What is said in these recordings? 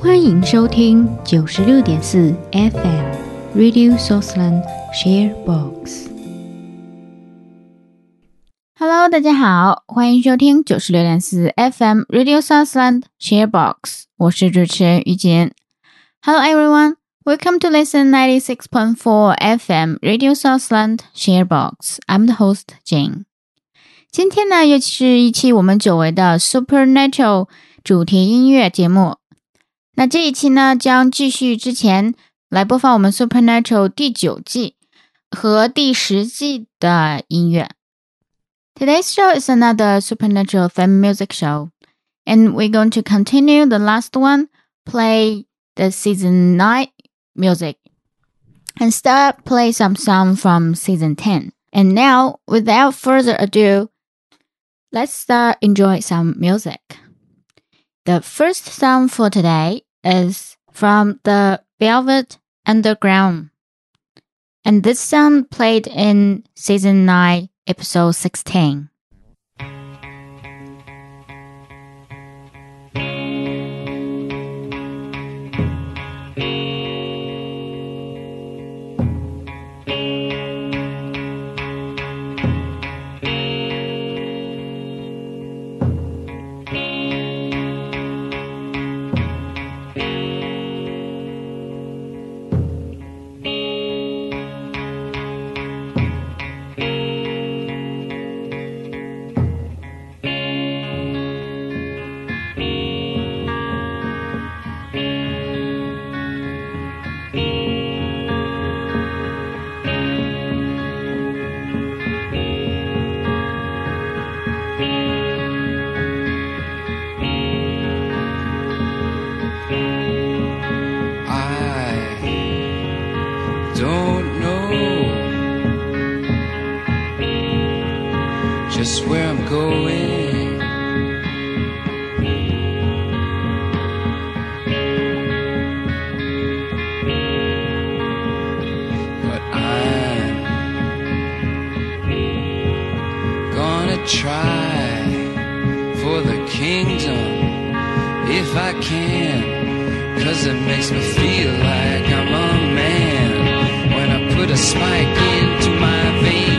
欢迎收听九十六点四 FM Radio Southland Share Box。Hello，大家好，欢迎收听九十六点四 FM Radio Southland Share Box，我是主持人于简。Hello everyone, welcome to listen ninety six point four FM Radio Southland Share Box. I'm the host Jane。今天呢，又是一期我们久违的 Supernatural 主题音乐节目。那这一期呢，将继续之前来播放我们 Supernatural 第九季和第十季的音乐。Today's show is another Supernatural theme music show, and we're going to continue the last one, play the season 9 music, and start play some song from season 10. And now, without further ado, let's start enjoy some music. The first song for today is from the Velvet Underground. And this song played in season 9, episode 16. Just where I'm going. But I'm gonna try for the kingdom if I can. Cause it makes me feel like I'm a man when I put a spike into my vein.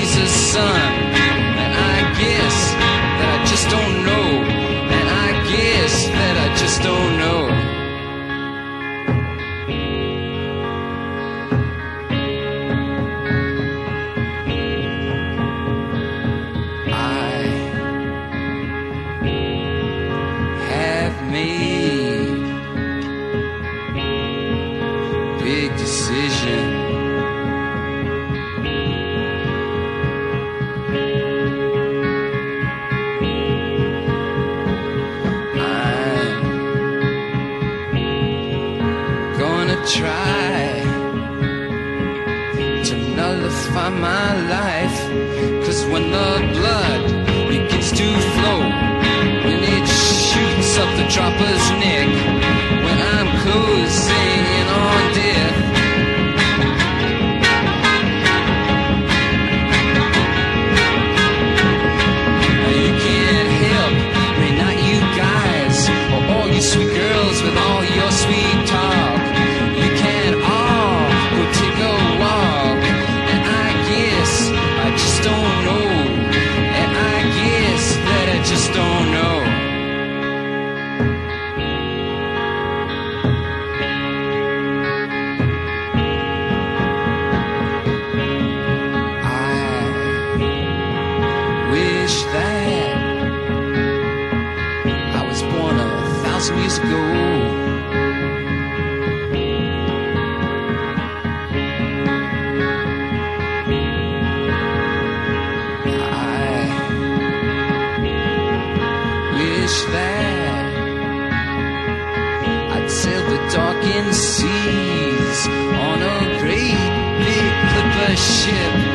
Jesus' son. And I guess that I just don't a ship.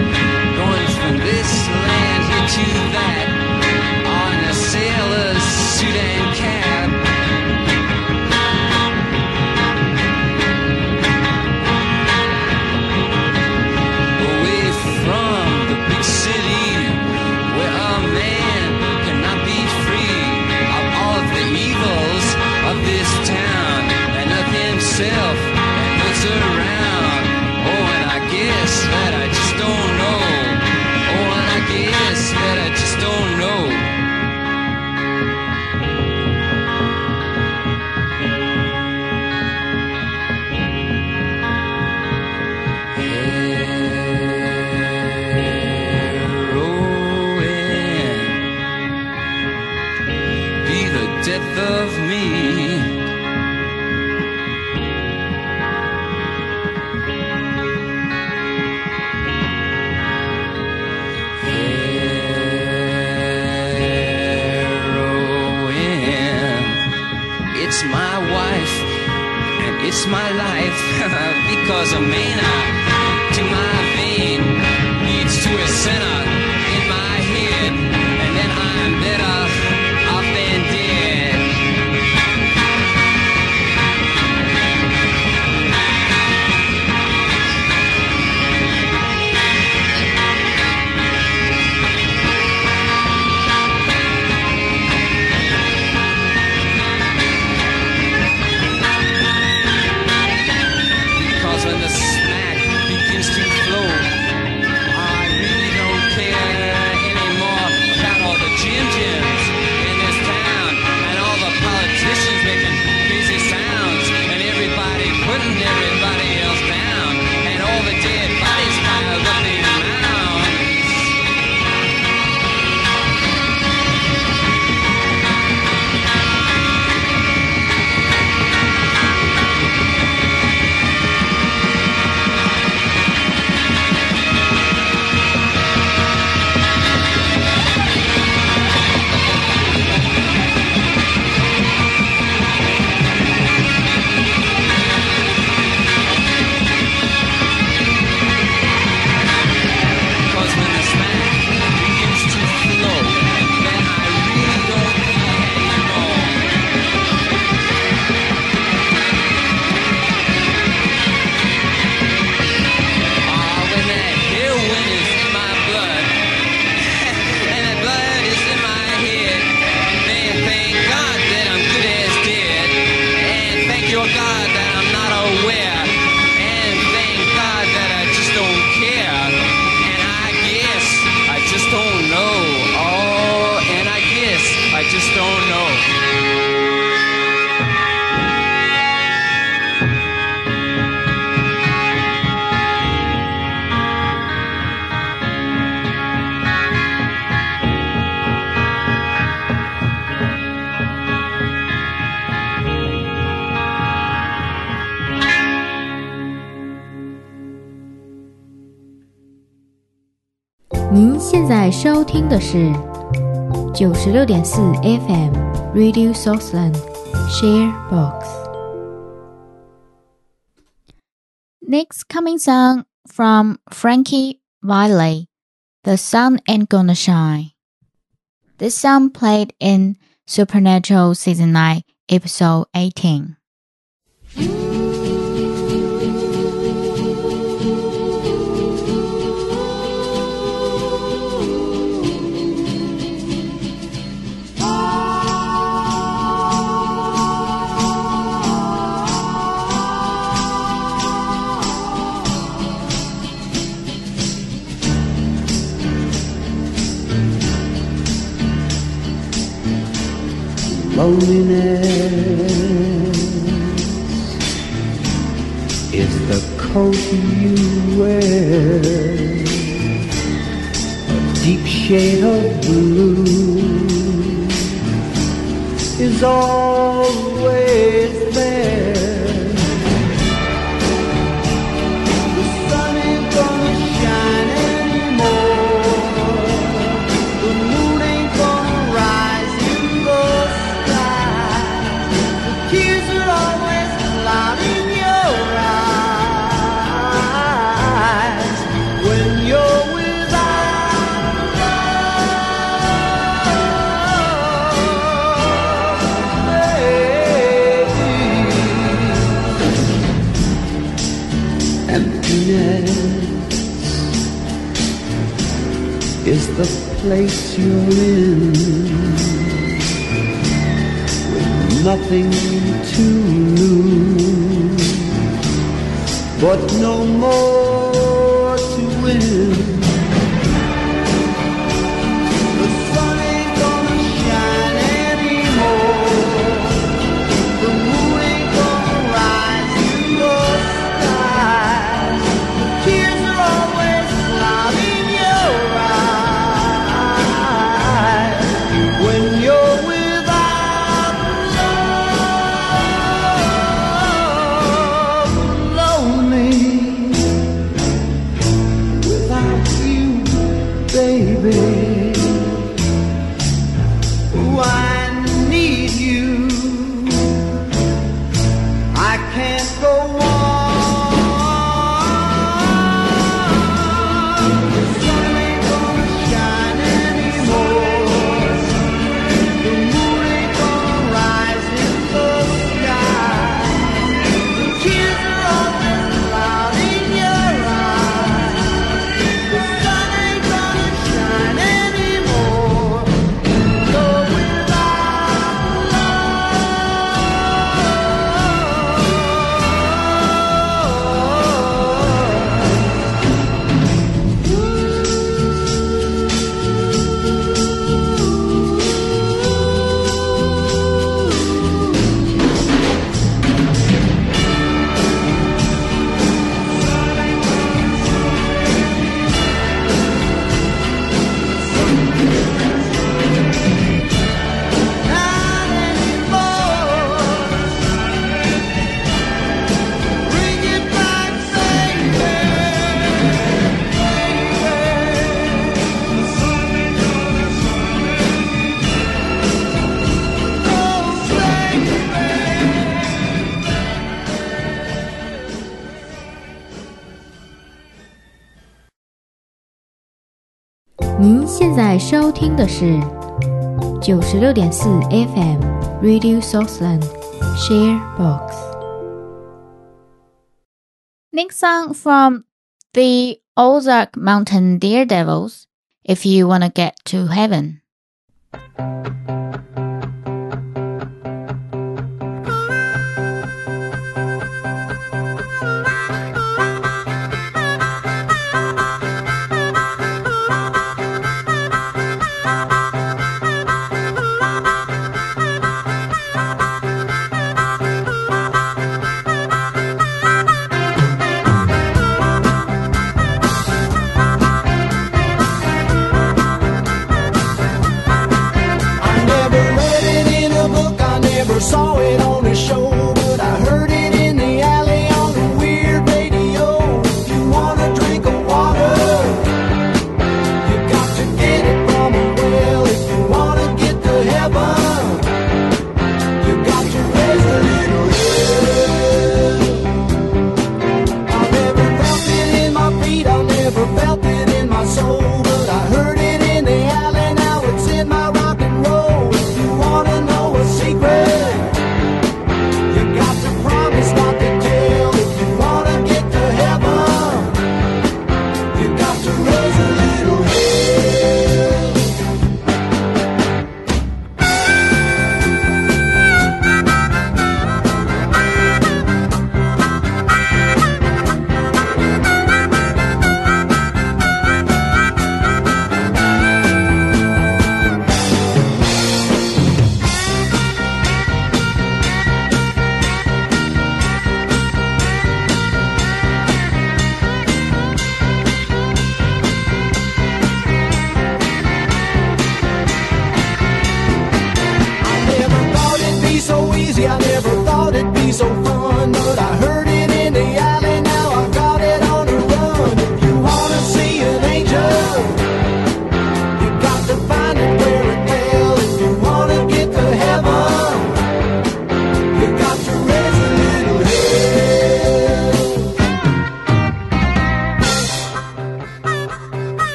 death of me. Heroin. It's my wife and it's my life because a maniac to my vein leads to a sinner. 您现在收听的是九十六点四 FM Radio Southland Share Next coming song from Frankie Wiley, The Sun Ain't Gonna Shine. This song played in Supernatural Season 9, Episode 18. Loneliness is the coat you wear, a deep shade of blue is all emptiness is the place you're in with nothing to lose, but no more to win. 在收听的是九十六点四 FM Radio Southland Share Box。Next song from the Ozark Mountain Daredevils. If you wanna get to heaven.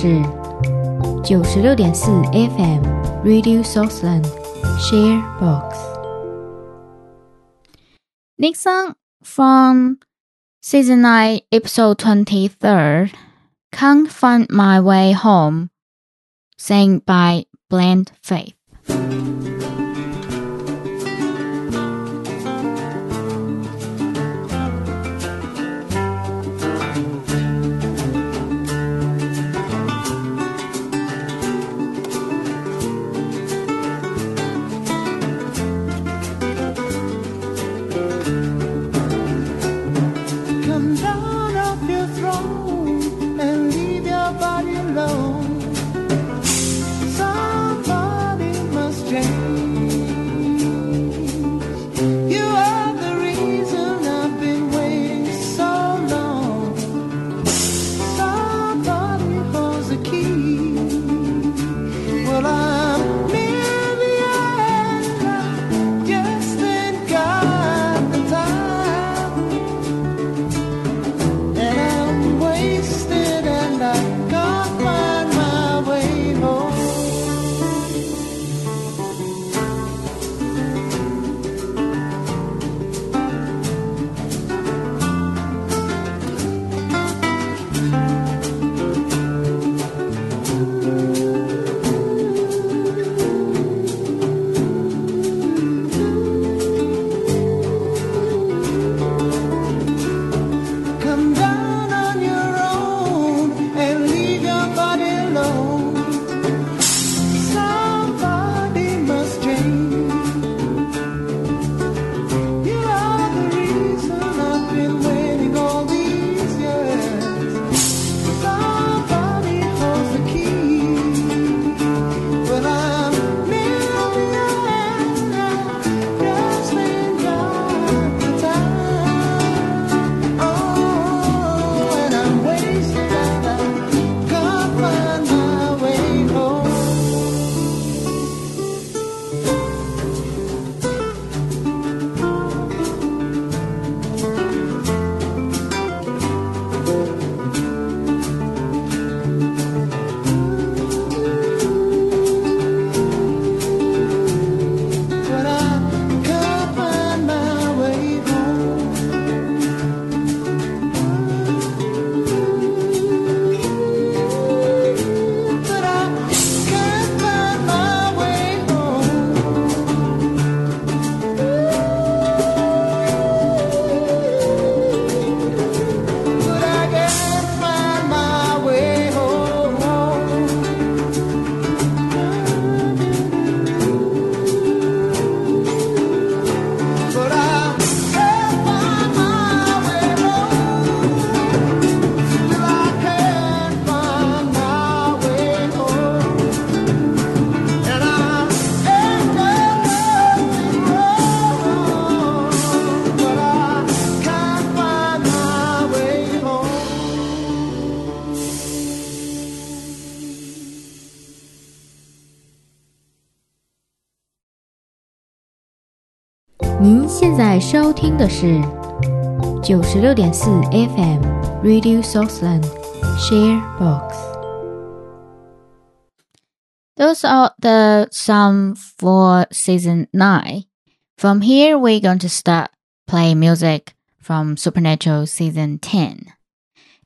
是九十六点四 FM Radio Southland Share Box。Next song from season nine, episode twenty third. Can't find my way home, sang by Blend Faith. 在收听的是九十六点四 FM Radio Southland Share Box。Those are the some for season nine. From here, we're going to start play music from Supernatural season ten.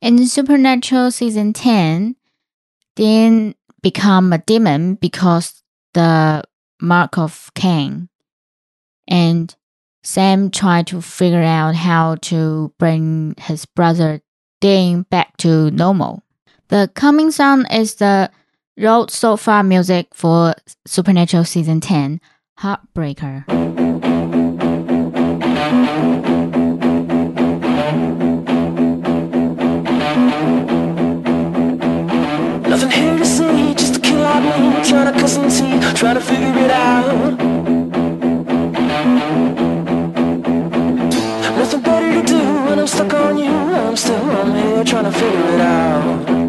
In Supernatural season ten, Dean become a demon because the mark of Cain and Sam tried to figure out how to bring his brother Dean back to normal. The coming song is the Road So Far music for Supernatural Season 10, Heartbreaker. Nothing here to see, just a kid like me Trying to cut some teeth, trying to figure it out I'm stuck on you I'm still on here trying to figure it out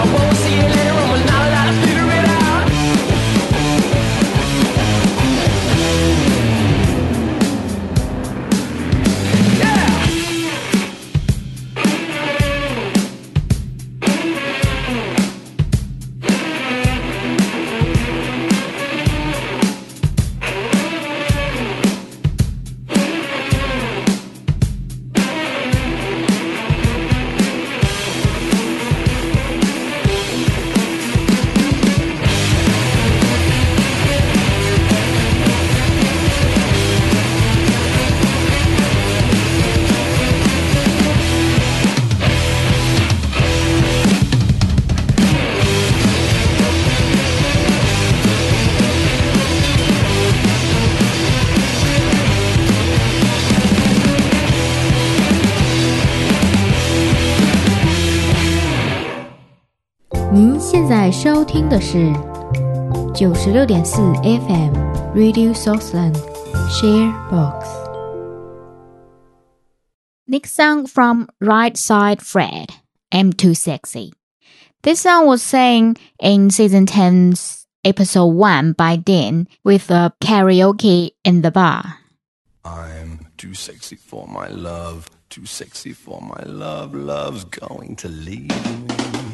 I Won't see you later. 现在收听的是九十六点四 FM Radio Southland Share Box. Next song from Right Side Fred, "I'm Too Sexy." This song was sang in season 10's episode 1 by Dean with a karaoke in the bar. I'm too sexy for my love, too sexy for my love, love's going to leave me.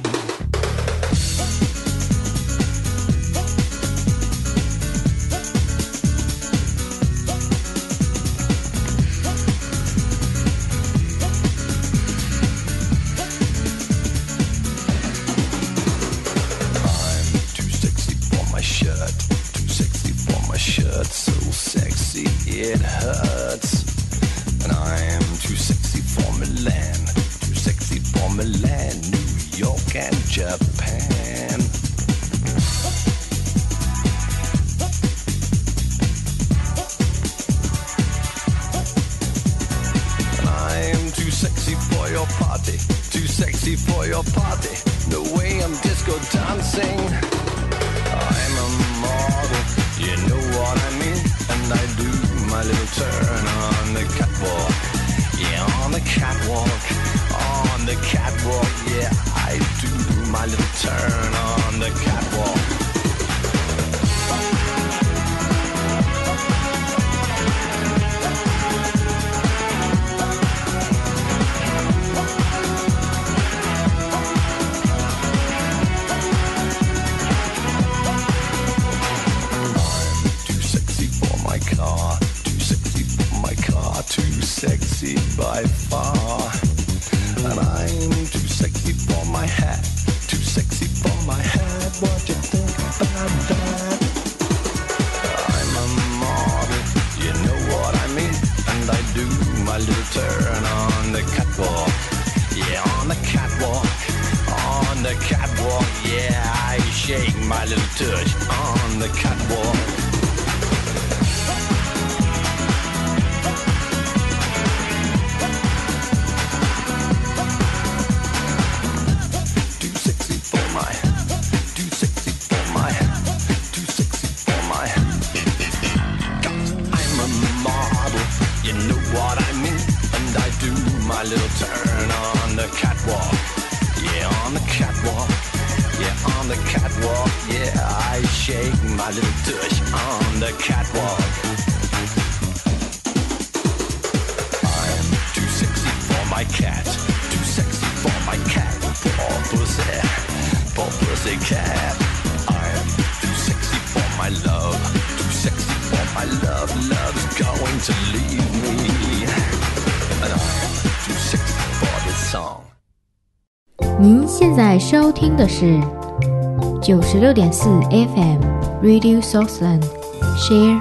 it hurts. And I'm too sexy for Milan, too sexy for Milan, New York and Japan. And I'm too sexy for your party, too sexy for your party. No way I'm disco dancing. Turn. 听的是九十六点四 FM Radio Southland Share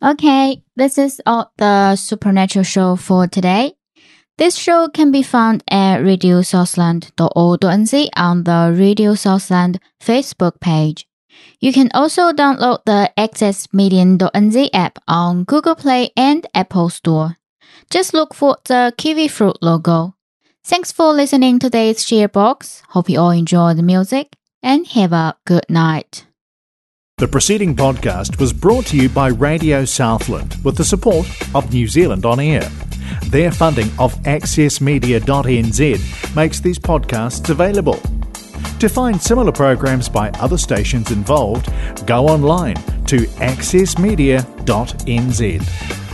Okay, this is all the supernatural show for today. This show can be found at Radio radiosouthland.org.nz on the Radio Southland Facebook page. You can also download the accessmedian.nz app on Google Play and Apple Store. Just look for the kiwi fruit logo. Thanks for listening to today's Cheerbox. Hope you all enjoy the music and have a good night. The preceding podcast was brought to you by Radio Southland with the support of New Zealand On Air. Their funding of accessmedia.nz makes these podcasts available. To find similar programs by other stations involved, go online to accessmedia.nz.